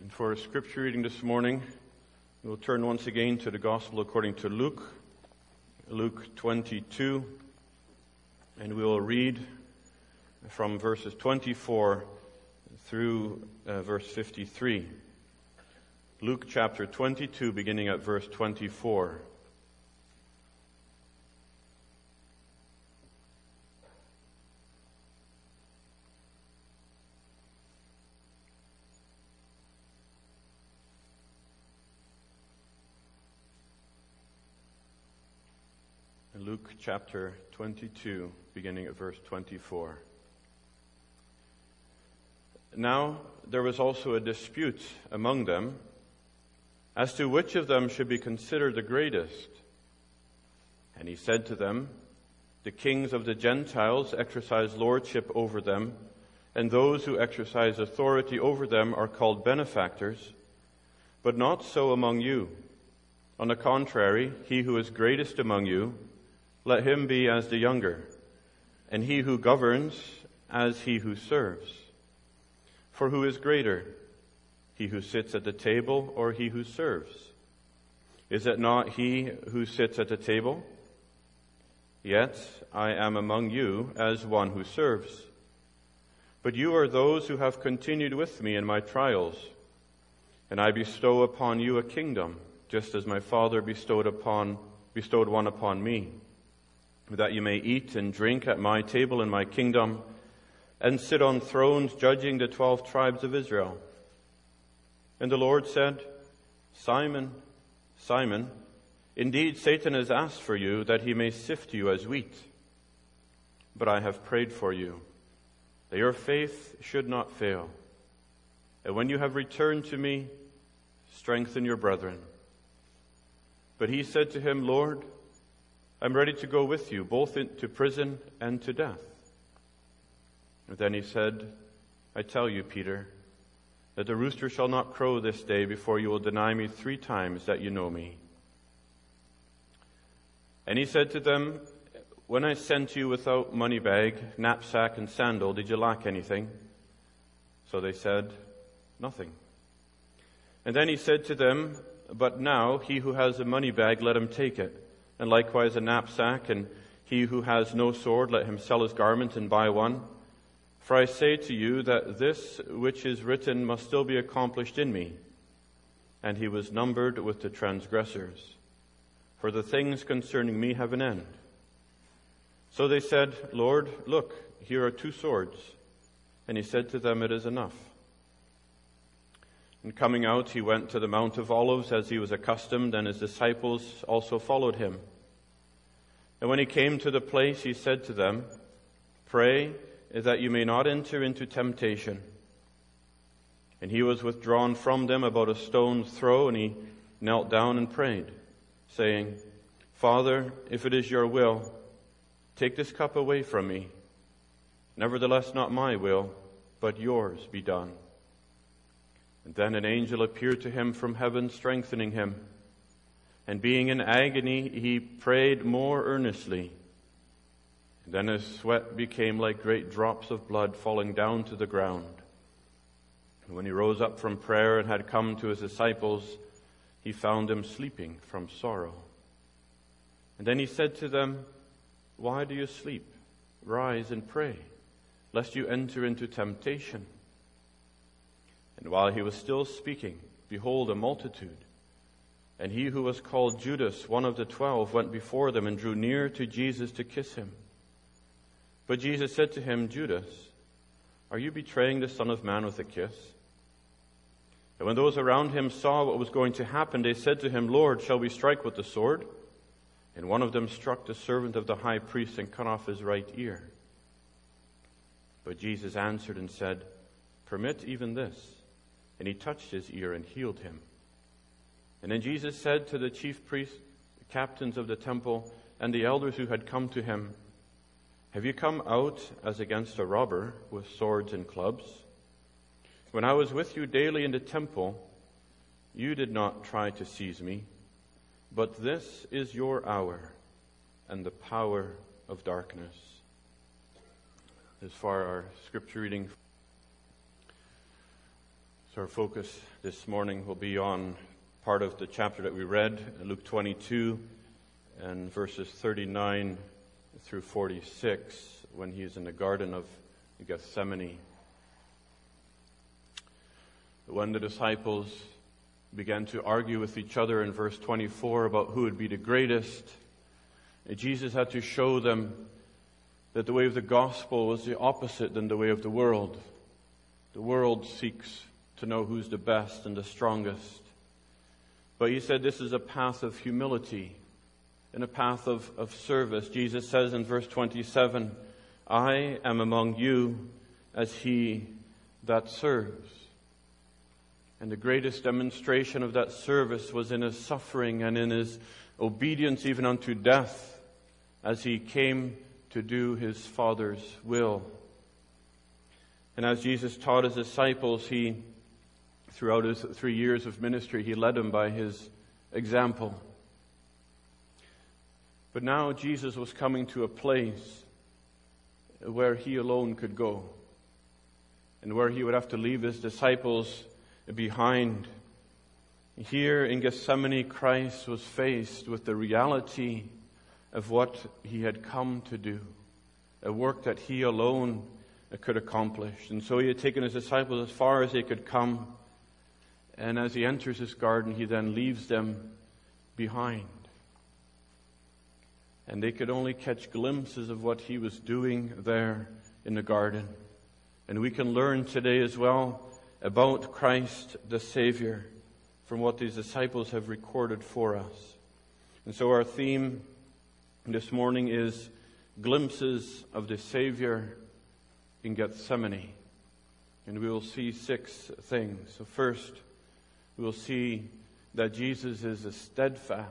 And for our scripture reading this morning, we'll turn once again to the Gospel according to Luke, Luke 22, and we will read from verses 24 through uh, verse 53. Luke chapter 22, beginning at verse 24. Luke chapter 22, beginning at verse 24. Now there was also a dispute among them as to which of them should be considered the greatest. And he said to them, The kings of the Gentiles exercise lordship over them, and those who exercise authority over them are called benefactors, but not so among you. On the contrary, he who is greatest among you, let him be as the younger, and he who governs as he who serves. For who is greater, he who sits at the table or he who serves? Is it not he who sits at the table? Yet I am among you as one who serves. But you are those who have continued with me in my trials, and I bestow upon you a kingdom, just as my Father bestowed upon bestowed one upon me that you may eat and drink at my table in my kingdom, and sit on thrones judging the twelve tribes of Israel. And the Lord said, Simon, Simon, indeed Satan has asked for you that he may sift you as wheat. But I have prayed for you, that your faith should not fail. And when you have returned to me, strengthen your brethren. But he said to him, Lord, I'm ready to go with you, both into prison and to death. And then he said, I tell you, Peter, that the rooster shall not crow this day before you will deny me three times that you know me. And he said to them, When I sent you without money bag, knapsack, and sandal, did you lack anything? So they said, Nothing. And then he said to them, But now he who has a money bag, let him take it and likewise a knapsack, and he who has no sword, let him sell his garment and buy one. For I say to you that this which is written must still be accomplished in me. And he was numbered with the transgressors. For the things concerning me have an end. So they said, Lord, look, here are two swords. And he said to them, It is enough. And coming out, he went to the Mount of Olives as he was accustomed, and his disciples also followed him. And when he came to the place, he said to them, Pray that you may not enter into temptation. And he was withdrawn from them about a stone's throw, and he knelt down and prayed, saying, Father, if it is your will, take this cup away from me. Nevertheless, not my will, but yours be done. And then an angel appeared to him from heaven, strengthening him. And being in agony, he prayed more earnestly. And then his sweat became like great drops of blood falling down to the ground. And when he rose up from prayer and had come to his disciples, he found them sleeping from sorrow. And then he said to them, Why do you sleep? Rise and pray, lest you enter into temptation. And while he was still speaking, behold, a multitude. And he who was called Judas, one of the twelve, went before them and drew near to Jesus to kiss him. But Jesus said to him, Judas, are you betraying the Son of Man with a kiss? And when those around him saw what was going to happen, they said to him, Lord, shall we strike with the sword? And one of them struck the servant of the high priest and cut off his right ear. But Jesus answered and said, Permit even this and he touched his ear and healed him. And then Jesus said to the chief priests, the captains of the temple, and the elders who had come to him, Have you come out as against a robber with swords and clubs? When I was with you daily in the temple, you did not try to seize me, but this is your hour and the power of darkness. As far our scripture reading. Our focus this morning will be on part of the chapter that we read, Luke 22 and verses 39 through 46, when he is in the Garden of Gethsemane. When the disciples began to argue with each other in verse 24 about who would be the greatest, Jesus had to show them that the way of the gospel was the opposite than the way of the world. The world seeks to know who's the best and the strongest. But he said this is a path of humility and a path of, of service. Jesus says in verse 27, I am among you as he that serves. And the greatest demonstration of that service was in his suffering and in his obedience even unto death as he came to do his Father's will. And as Jesus taught his disciples, he, throughout his three years of ministry, he led them by his example. But now Jesus was coming to a place where he alone could go and where he would have to leave his disciples behind. Here in Gethsemane, Christ was faced with the reality of what he had come to do, a work that he alone could accomplish. And so he had taken his disciples as far as they could come. And as he enters his garden, he then leaves them behind. And they could only catch glimpses of what he was doing there in the garden. And we can learn today as well about Christ the Savior from what these disciples have recorded for us. And so our theme this morning is glimpses of the Savior in Gethsemane. And we will see six things. So, first, we will see that Jesus is a steadfast,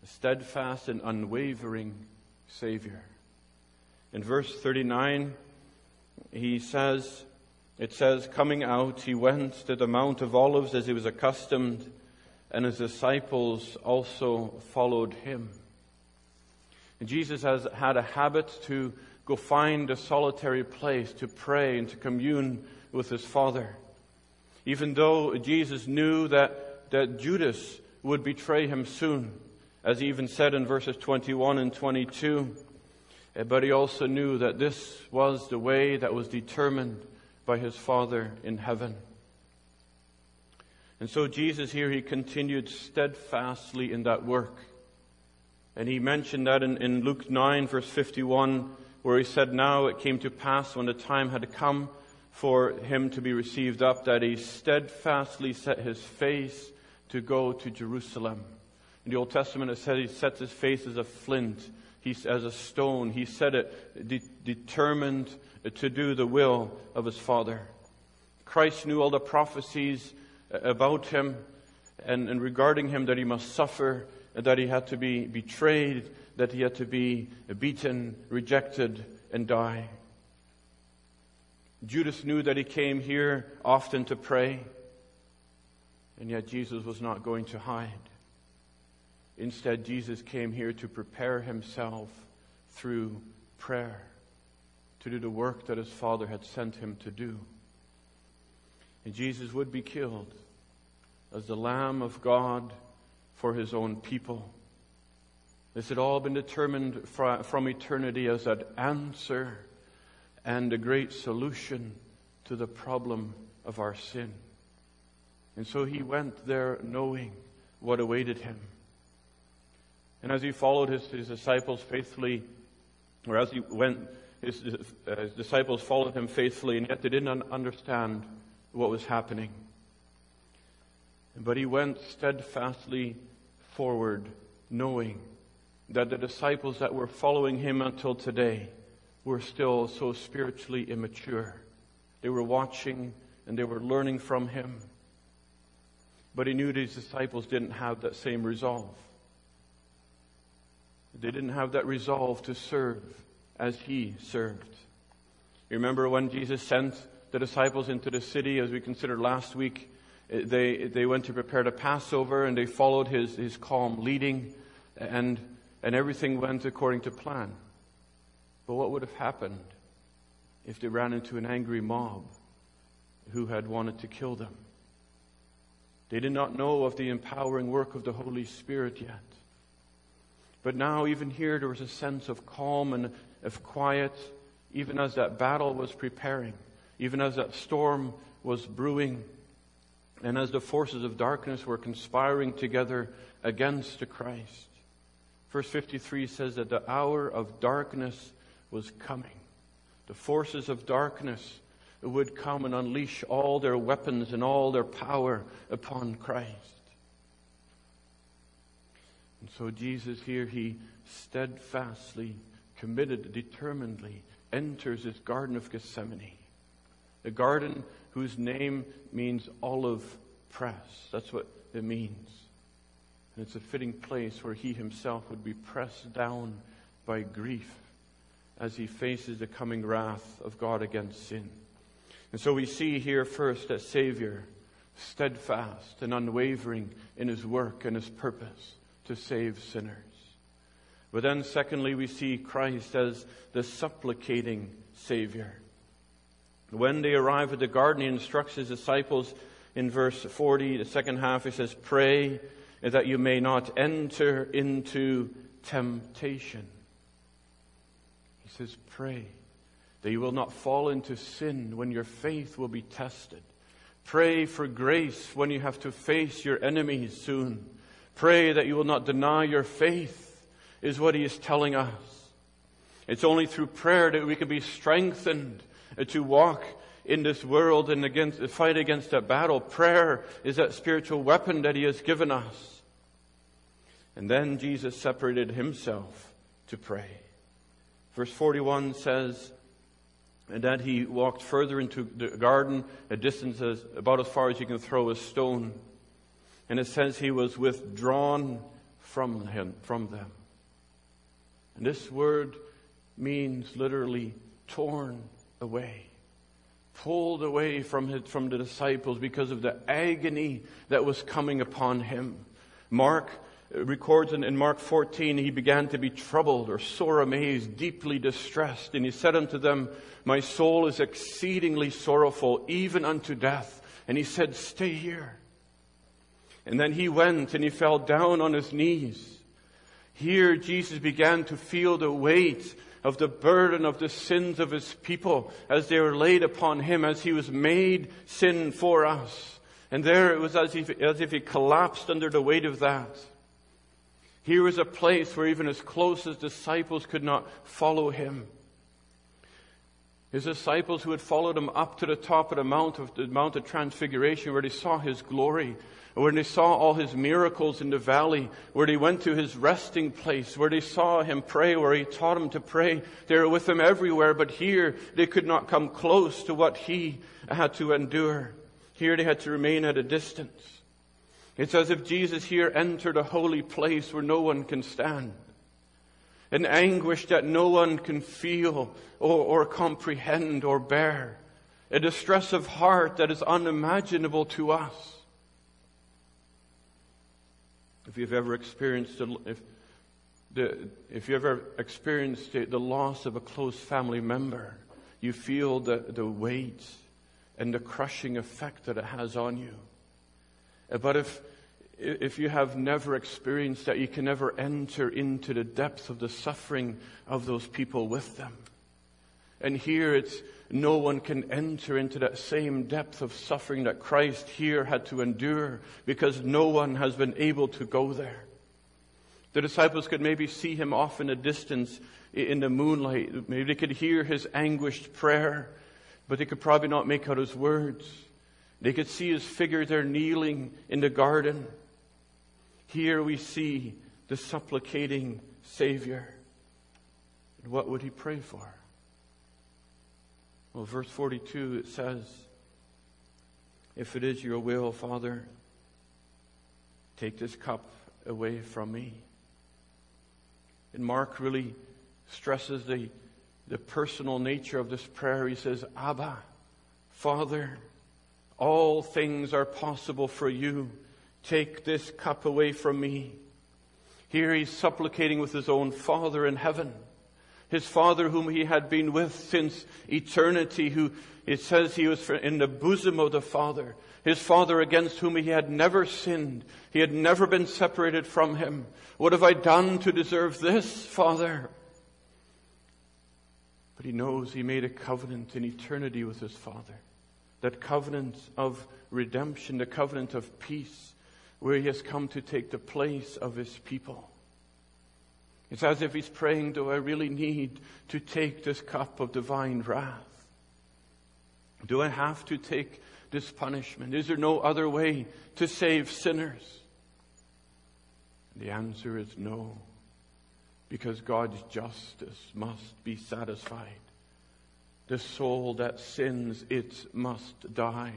a steadfast and unwavering Savior. In verse 39, he says, it says, coming out, he went to the Mount of Olives as he was accustomed, and his disciples also followed him. And Jesus has had a habit to go find a solitary place to pray and to commune with his Father. Even though Jesus knew that, that Judas would betray him soon, as he even said in verses 21 and 22. Eh, but he also knew that this was the way that was determined by his Father in heaven. And so Jesus here, he continued steadfastly in that work. And he mentioned that in, in Luke 9, verse 51, where he said, Now it came to pass when the time had come for him to be received up, that he steadfastly set his face to go to Jerusalem. In the Old Testament, it said he sets his face as a flint, he's as a stone. He set it de- determined to do the will of his Father. Christ knew all the prophecies uh, about him and, and regarding him that he must suffer that he had to be betrayed, that he had to be beaten, rejected, and die. Judas knew that he came here often to pray, and yet Jesus was not going to hide. Instead, Jesus came here to prepare himself through prayer, to do the work that his Father had sent him to do. And Jesus would be killed as the Lamb of God for his own people. This had all been determined from eternity as an answer and a great solution to the problem of our sin. And so he went there knowing what awaited him. And as he followed his, his disciples faithfully, or as he went, his, uh, his disciples followed him faithfully, and yet they didn't understand what was happening. But he went steadfastly forward, knowing that the disciples that were following him until today were still so spiritually immature. They were watching and they were learning from him. But he knew that his disciples didn't have that same resolve. They didn't have that resolve to serve as he served. You remember when Jesus sent the disciples into the city, as we considered last week, they, they went to prepare the Passover and they followed his, his calm leading and, and everything went according to plan. But what would have happened if they ran into an angry mob who had wanted to kill them. They did not know of the empowering work of the Holy Spirit yet. But now, even here, there was a sense of calm and of quiet, even as that battle was preparing, even as that storm was brewing, and as the forces of darkness were conspiring together against the Christ. Verse 53 says that the hour of darkness was coming. The forces of darkness would come and unleash all their weapons and all their power upon Christ. And so Jesus here, he steadfastly, committed, determinedly enters this Garden of Gethsemane. The garden whose name means olive press. That's what it means. And it's a fitting place where he himself would be pressed down by grief as he faces the coming wrath of God against sin. And so we see here first that Savior, steadfast and unwavering in his work and his purpose to save sinners. But then secondly, we see Christ as the supplicating Savior. When they arrive at the garden, he instructs his disciples in verse 40, the second half, he says, Pray that you may not enter into temptation. He says, Pray that you will not fall into sin when your faith will be tested. Pray for grace when you have to face your enemies soon. Pray that you will not deny your faith, is what he is telling us. It's only through prayer that we can be strengthened to walk in this world and against, fight against that battle. Prayer is that spiritual weapon that he has given us. And then Jesus separated himself to pray. Verse 41 says, and that he walked further into the garden, a distance as, about as far as you can throw a stone. And it says he was withdrawn from him, from them. And this word means literally torn away pulled away from, his, from the disciples because of the agony that was coming upon him. Mark records in, in Mark 14, he began to be troubled or sore amazed, deeply distressed. And he said unto them, My soul is exceedingly sorrowful, even unto death. And he said, Stay here. And then he went and he fell down on his knees. Here Jesus began to feel the weight of the burden of the sins of his people as they were laid upon him, as he was made sin for us. And there it was as if, as if he collapsed under the weight of that. Here was a place where even his closest disciples could not follow him. His disciples who had followed him up to the top of the Mount of the Mount of Transfiguration where they saw his glory, where they saw all his miracles in the valley, where they went to his resting place, where they saw him pray, where he taught them to pray. They were with him everywhere, but here they could not come close to what he had to endure. Here they had to remain at a distance. It's as if Jesus here entered a holy place where no one can stand. An anguish that no one can feel or, or comprehend or bear. A distress of heart that is unimaginable to us. If you've ever experienced, if, the, if you ever experienced the, the loss of a close family member, you feel the, the weight and the crushing effect that it has on you. But if, if you have never experienced that, you can never enter into the depth of the suffering of those people with them. And here it's no one can enter into that same depth of suffering that Christ here had to endure because no one has been able to go there. The disciples could maybe see him off in a distance in the moonlight. Maybe they could hear his anguished prayer, but they could probably not make out his words. They could see his figure there kneeling in the garden. Here we see the supplicating Savior. And what would he pray for? Well, verse 42, it says, If it is your will, Father, take this cup away from me. And Mark really stresses the, the personal nature of this prayer. He says, Abba, Father, all things are possible for you. Take this cup away from me. Here he's supplicating with his own Father in heaven His Father whom he had been with since eternity, who it says he was in the bosom of the Father. His Father against whom he had never sinned. He had never been separated from him. What have I done to deserve this, Father? But he knows he made a covenant in eternity with his Father. That covenant of redemption, the covenant of peace, where he has come to take the place of his people. It's as if he's praying, Do I really need to take this cup of divine wrath? Do I have to take this punishment? Is there no other way to save sinners? The answer is no, because God's justice must be satisfied. The soul that sins, it must die.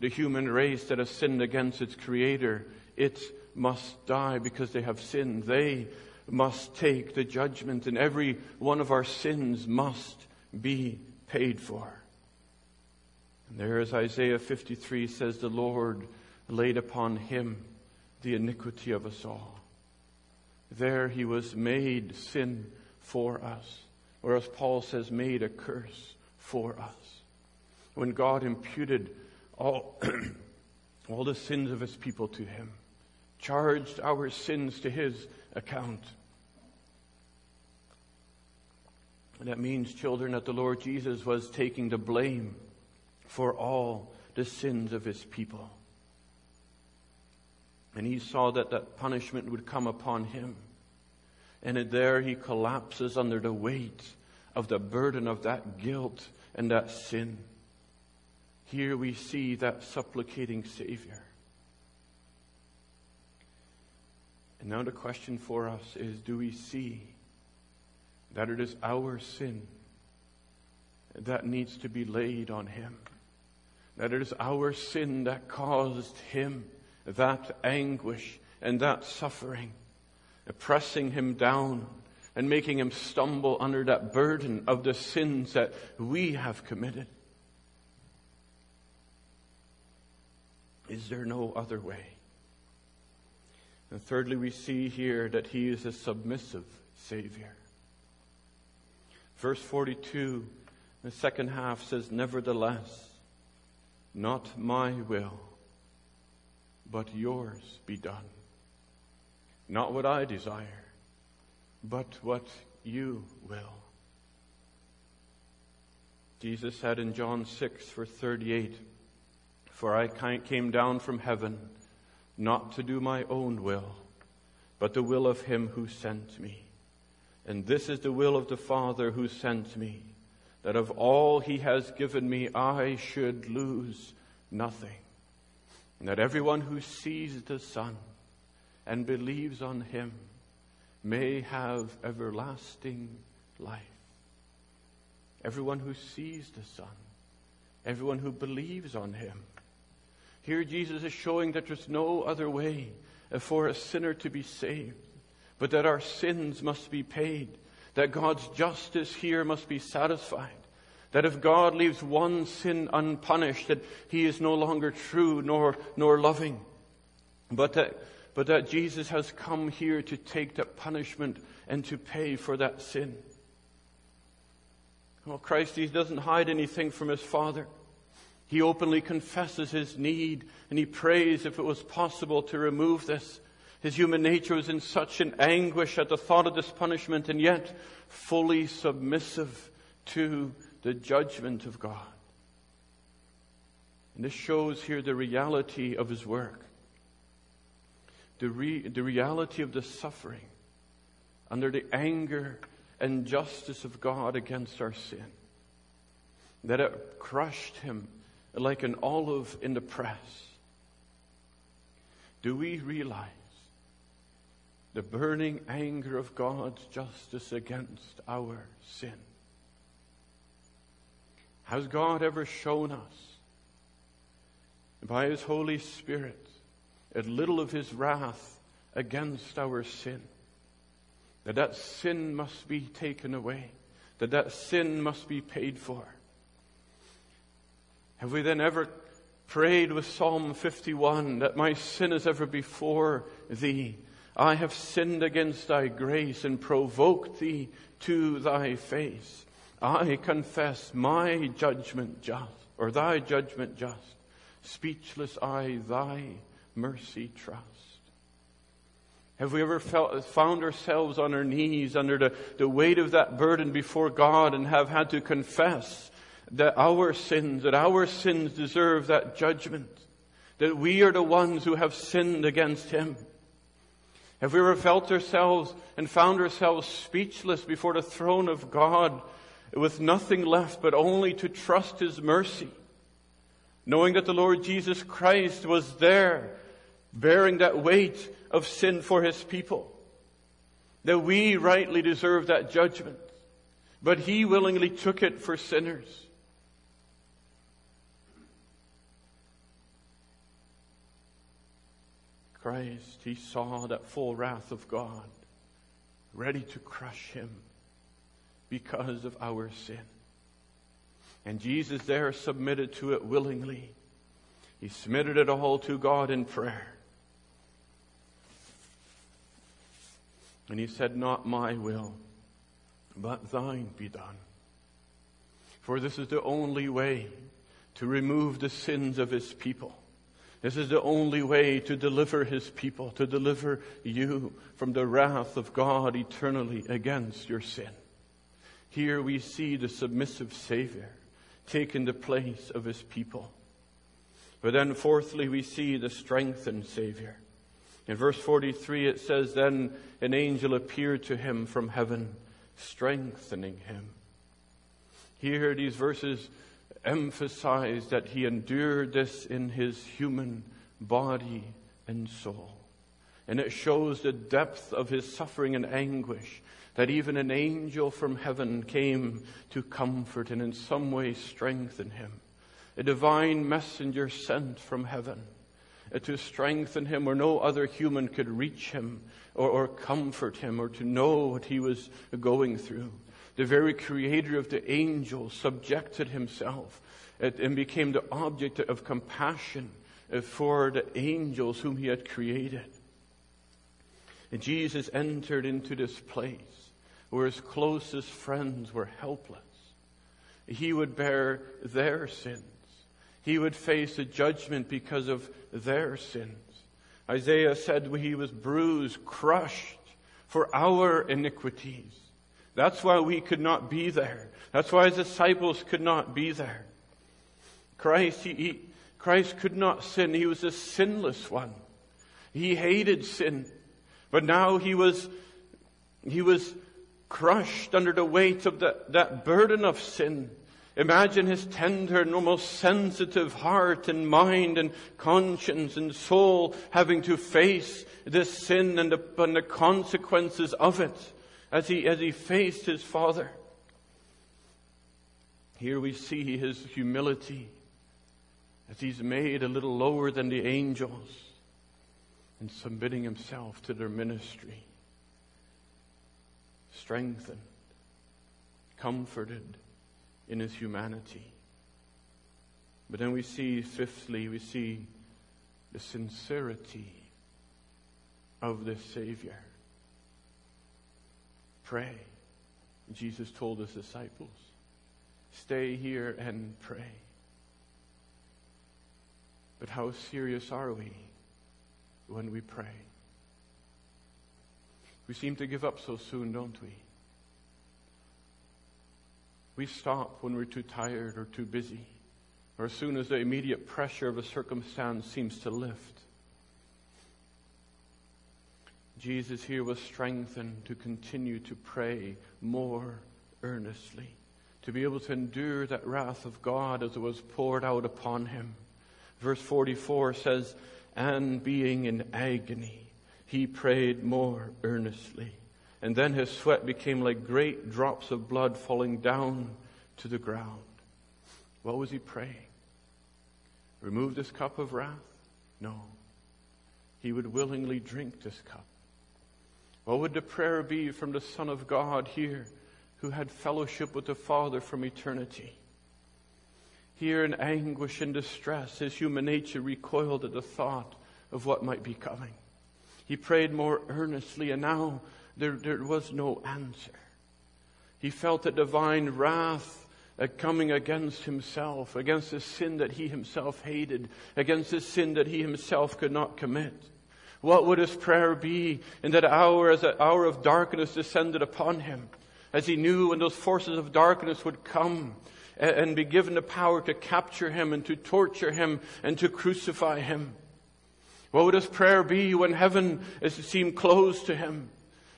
The human race that has sinned against its creator, it must die because they have sinned. They must take the judgment, and every one of our sins must be paid for. And there, as Isaiah 53 says, the Lord laid upon him the iniquity of us all. There he was made sin for us, or as Paul says, made a curse for us. When God imputed all, all the sins of his people to him, charged our sins to his account. And that means, children, that the Lord Jesus was taking the blame for all the sins of his people. And he saw that that punishment would come upon him. And there he collapses under the weight of the burden of that guilt and that sin. Here we see that supplicating Savior. And now the question for us is do we see that it is our sin that needs to be laid on Him? That it is our sin that caused Him that anguish and that suffering, pressing Him down and making Him stumble under that burden of the sins that we have committed? Is there no other way? And thirdly, we see here that he is a submissive Savior. Verse 42, the second half says, Nevertheless, not my will, but yours be done. Not what I desire, but what you will. Jesus said in John 6, verse 38, For I came down from heaven not to do my own will, but the will of him who sent me. And this is the will of the Father who sent me, that of all he has given me I should lose nothing, and that everyone who sees the Son and believes on him may have everlasting life. Everyone who sees the Son, everyone who believes on him here, Jesus is showing that there's no other way for a sinner to be saved, but that our sins must be paid, that God's justice here must be satisfied, that if God leaves one sin unpunished, that he is no longer true nor, nor loving, but that, but that Jesus has come here to take that punishment and to pay for that sin. Well, Christ, he doesn't hide anything from his Father. He openly confesses his need and he prays if it was possible to remove this. His human nature was in such an anguish at the thought of this punishment and yet fully submissive to the judgment of God. And this shows here the reality of his work. The, re- the reality of the suffering under the anger and justice of God against our sin. That it crushed him like an olive in the press. Do we realize the burning anger of God's justice against our sin? Has God ever shown us by His Holy Spirit a little of His wrath against our sin? That that sin must be taken away, that that sin must be paid for. Have we then ever prayed with Psalm 51 that my sin is ever before thee? I have sinned against thy grace and provoked thee to thy face. I confess my judgment just, or thy judgment just. Speechless I thy mercy trust. Have we ever felt, found ourselves on our knees under the, the weight of that burden before God and have had to confess that our sins, that our sins deserve that judgment? That we are the ones who have sinned against Him? Have we ever felt ourselves and found ourselves speechless before the throne of God with nothing left but only to trust His mercy? Knowing that the Lord Jesus Christ was there bearing that weight of sin for his people. That we rightly deserve that judgment, but he willingly took it for sinners. Christ, he saw that full wrath of God ready to crush him because of our sin. And Jesus there submitted to it willingly. He submitted it all to God in prayer. And he said, Not my will, but thine be done. For this is the only way to remove the sins of his people. This is the only way to deliver his people, to deliver you from the wrath of God eternally against your sin. Here we see the submissive Savior taking the place of his people. But then fourthly, we see the strengthened Savior. In verse 43, it says, Then an angel appeared to him from heaven, strengthening him. Here, these verses emphasize that he endured this in his human body and soul. And it shows the depth of his suffering and anguish that even an angel from heaven came to comfort and in some way strengthen him. A divine messenger sent from heaven to strengthen him where no other human could reach him or, or comfort him or to know what he was going through. The very creator of the angels subjected himself uh, and became the object of compassion uh, for the angels whom he had created. And Jesus entered into this place where his closest friends were helpless. He would bear their sins. He would face a judgment because of their sins. Isaiah said he was bruised, crushed for our iniquities. That's why we could not be there. That's why his disciples could not be there. Christ, he, he, Christ could not sin. He was a sinless one. He hated sin. But now he was, he was crushed under the weight of the, that burden of sin. Imagine his tender and almost sensitive heart and mind and conscience and soul having to face this sin and the, and the consequences of it as he, as he faced his father. Here we see his humility as he's made a little lower than the angels and submitting himself to their ministry. Strengthened, comforted, in his humanity. But then we see, fifthly, we see the sincerity of this Savior. Pray. Jesus told his disciples, stay here and pray. But how serious are we when we pray? We seem to give up so soon, don't we? We stop when we're too tired or too busy, or as soon as the immediate pressure of a circumstance seems to lift. Jesus here was strengthened to continue to pray more earnestly, to be able to endure that wrath of God as it was poured out upon him. Verse 44 says, And being in agony, he prayed more earnestly. And then his sweat became like great drops of blood falling down to the ground. What was he praying? Remove this cup of wrath? No. He would willingly drink this cup. What would the prayer be from the Son of God here who had fellowship with the Father from eternity? Here in anguish and distress, his human nature recoiled at the thought of what might be coming. He prayed more earnestly, and now there, there was no answer. He felt a divine wrath coming against himself, against the sin that he himself hated, against the sin that he himself could not commit. What would his prayer be in that hour as an hour of darkness descended upon him? As he knew when those forces of darkness would come and be given the power to capture him and to torture him and to crucify him. What would his prayer be when heaven seemed closed to him?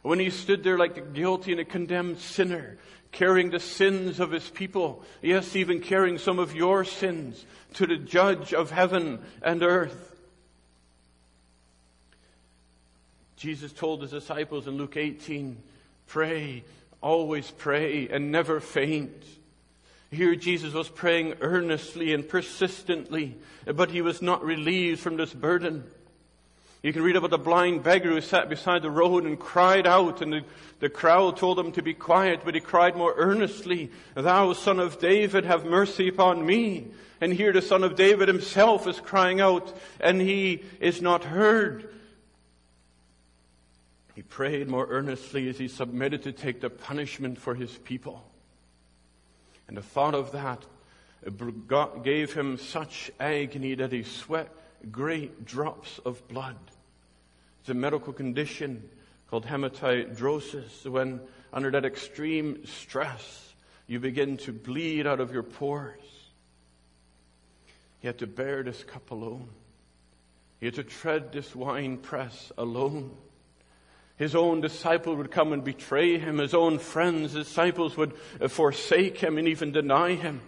When he stood there like a guilty and a condemned sinner, carrying the sins of his people, yes, even carrying some of your sins to the judge of heaven and earth. Jesus told his disciples in Luke 18, pray, always pray, and never faint. Here Jesus was praying earnestly and persistently, but he was not relieved from this burden. You can read about the blind beggar who sat beside the road and cried out, and the, the crowd told him to be quiet, but he cried more earnestly, Thou son of David, have mercy upon me. And here the son of David himself is crying out, and he is not heard. He prayed more earnestly as he submitted to take the punishment for his people. And the thought of that gave him such agony that he sweat great drops of blood. It's a medical condition called hematidrosis when under that extreme stress you begin to bleed out of your pores. He had to bear this cup alone. He had to tread this wine press alone. His own disciple would come and betray him. His own friends, disciples would uh, forsake him and even deny him.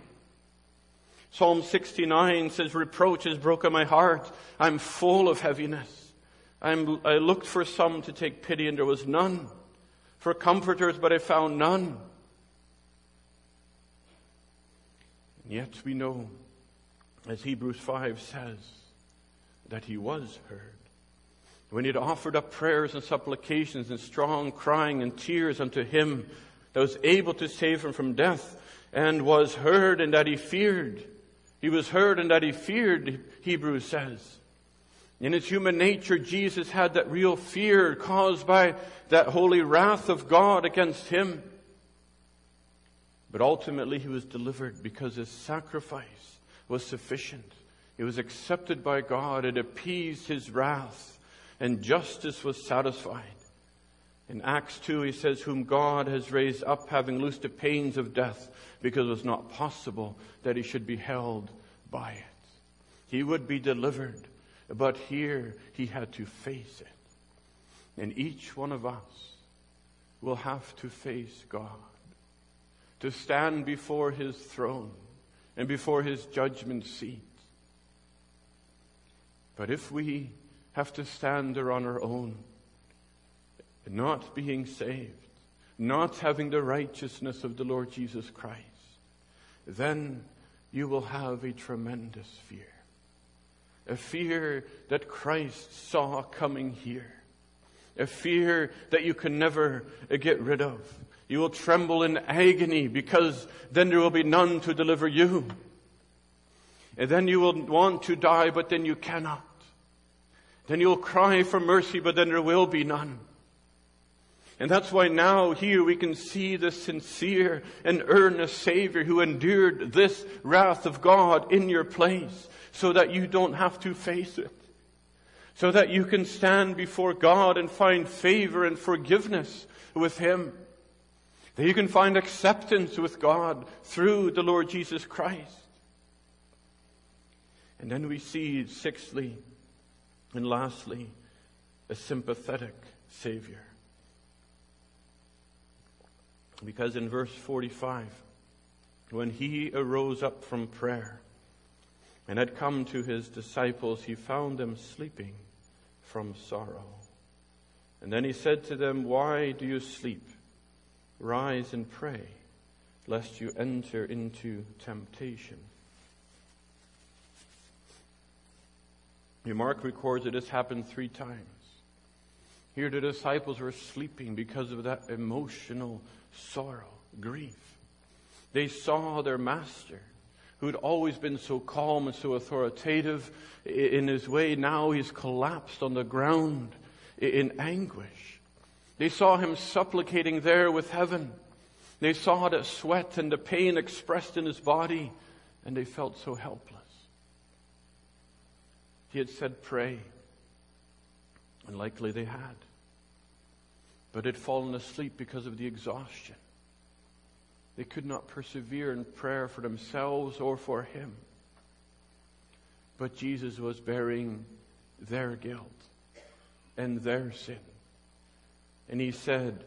Psalm 69 says, reproach has broken my heart. I'm full of heaviness. I'm, I looked for some to take pity and there was none. For comforters, but I found none. And yet we know, as Hebrews 5 says, that he was heard. When he had offered up prayers and supplications and strong crying and tears unto him that was able to save him from death and was heard and that he feared. He was heard and that he feared, Hebrews says. In his human nature, Jesus had that real fear caused by that holy wrath of God against him. But ultimately he was delivered because his sacrifice was sufficient. It was accepted by God. It appeased his wrath and justice was satisfied. In Acts 2, he says, Whom God has raised up, having loosed the pains of death, because it was not possible that he should be held by it. He would be delivered, but here he had to face it. And each one of us will have to face God, to stand before his throne and before his judgment seat. But if we have to stand there on our own, not being saved, not having the righteousness of the Lord Jesus Christ, then you will have a tremendous fear. A fear that Christ saw coming here. A fear that you can never uh, get rid of. You will tremble in agony because then there will be none to deliver you. And then you will want to die, but then you cannot. Then you'll cry for mercy, but then there will be none. And that's why now here we can see the sincere and earnest Savior who endured this wrath of God in your place so that you don't have to face it. So that you can stand before God and find favor and forgiveness with Him. That you can find acceptance with God through the Lord Jesus Christ. And then we see, sixthly, and lastly, a sympathetic Savior. Because in verse 45, when he arose up from prayer and had come to his disciples, he found them sleeping from sorrow. And then he said to them, Why do you sleep? Rise and pray, lest you enter into temptation. Mark records that this happened three times. Here the disciples were sleeping because of that emotional sorrow, grief. They saw their master, who had always been so calm and so authoritative in his way. Now he's collapsed on the ground in anguish. They saw him supplicating there with heaven. They saw the sweat and the pain expressed in his body, and they felt so helpless. He had said, Pray. And likely they had. But had fallen asleep because of the exhaustion. They could not persevere in prayer for themselves or for him. But Jesus was bearing their guilt and their sin. And he said,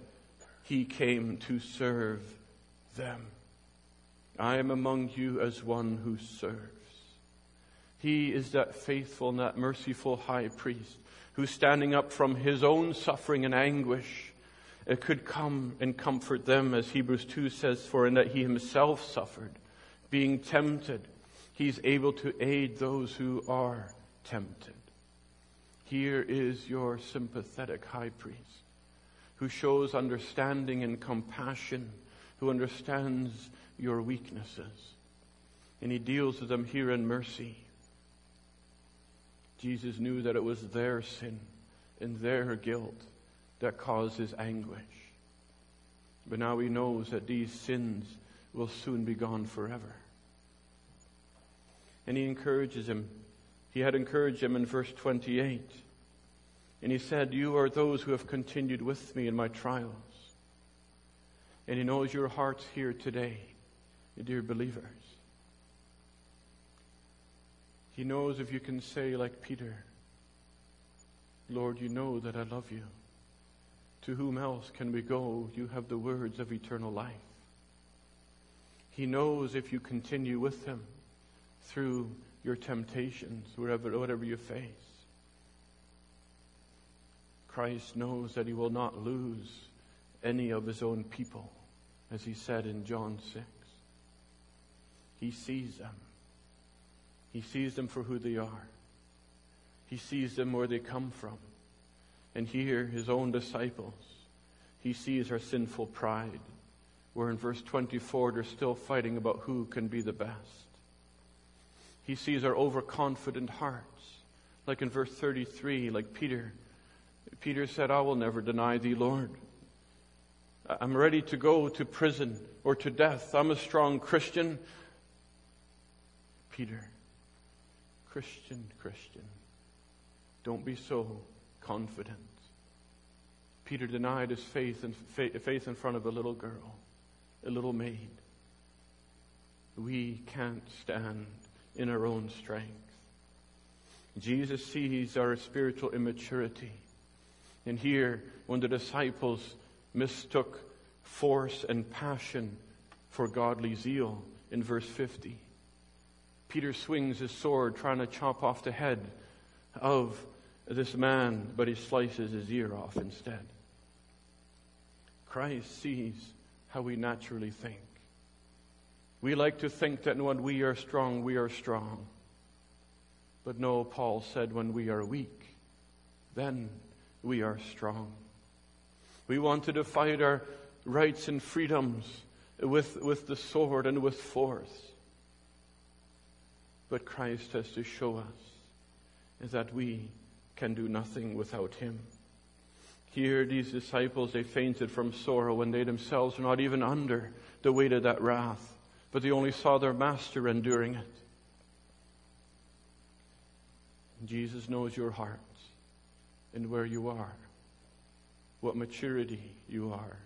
He came to serve them. I am among you as one who serves. He is that faithful and that merciful high priest who, standing up from his own suffering and anguish, could come and comfort them, as Hebrews 2 says, for in that he himself suffered, being tempted, he's able to aid those who are tempted. Here is your sympathetic high priest who shows understanding and compassion, who understands your weaknesses. And he deals with them here in mercy. Jesus knew that it was their sin and their guilt that causes anguish. But now he knows that these sins will soon be gone forever. And he encourages him. He had encouraged him in verse 28. And he said, You are those who have continued with me in my trials. And he knows your hearts here today, dear believers. He knows if you can say, like Peter, Lord, you know that I love you. To whom else can we go? You have the words of eternal life. He knows if you continue with him through your temptations, whatever, whatever you face. Christ knows that he will not lose any of his own people, as he said in John 6. He sees them. He sees them for who they are. He sees them where they come from. And here, his own disciples, he sees our sinful pride, where in verse 24 they're still fighting about who can be the best. He sees our overconfident hearts, like in verse 33, like Peter. Peter said, I will never deny thee, Lord. I'm ready to go to prison or to death. I'm a strong Christian. Peter, Christian, Christian, don't be so confident. Peter denied his faith and faith in front of a little girl, a little maid. We can't stand in our own strength. Jesus sees our spiritual immaturity. And here, when the disciples mistook force and passion for godly zeal in verse 50, Peter swings his sword trying to chop off the head of this man, but he slices his ear off instead. Christ sees how we naturally think. We like to think that when we are strong, we are strong. But no, Paul said, when we are weak, then we are strong. We wanted to fight our rights and freedoms with, with the sword and with force. But Christ has to show us that we can do nothing without him. Here, these disciples, they fainted from sorrow when they themselves were not even under the weight of that wrath, but they only saw their master enduring it. Jesus knows your hearts and where you are, what maturity you are.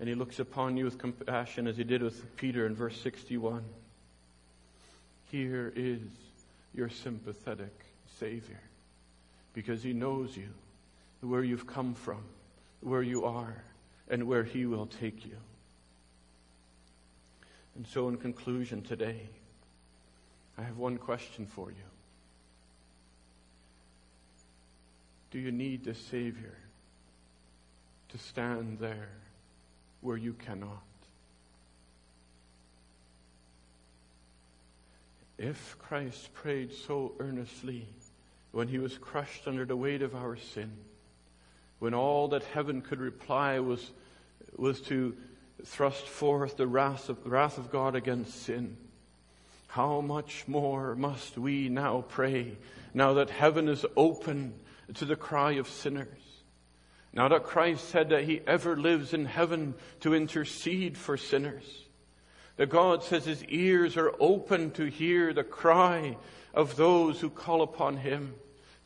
And he looks upon you with compassion as he did with Peter in verse 61. Here is your sympathetic Savior because He knows you, where you've come from, where you are, and where He will take you. And so, in conclusion today, I have one question for you. Do you need the Savior to stand there where you cannot? If Christ prayed so earnestly when he was crushed under the weight of our sin, when all that heaven could reply was, was to thrust forth the wrath of, wrath of God against sin, how much more must we now pray, now that heaven is open to the cry of sinners. Now that Christ said that he ever lives in heaven to intercede for sinners. That God says his ears are open to hear the cry of those who call upon him,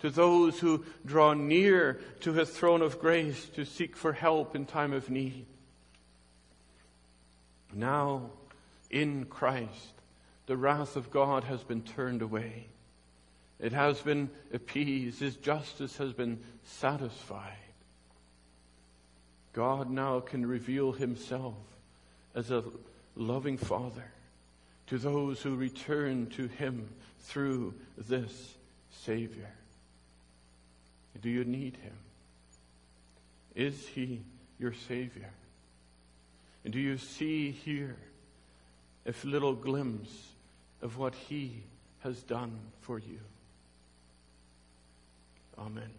to those who draw near to his throne of grace to seek for help in time of need. Now, in Christ, the wrath of God has been turned away. It has been appeased. His justice has been satisfied. God now can reveal himself as a loving Father to those who return to him through this Savior. Do you need him? Is he your Savior? And do you see here a little glimpse of what he has done for you? Amen.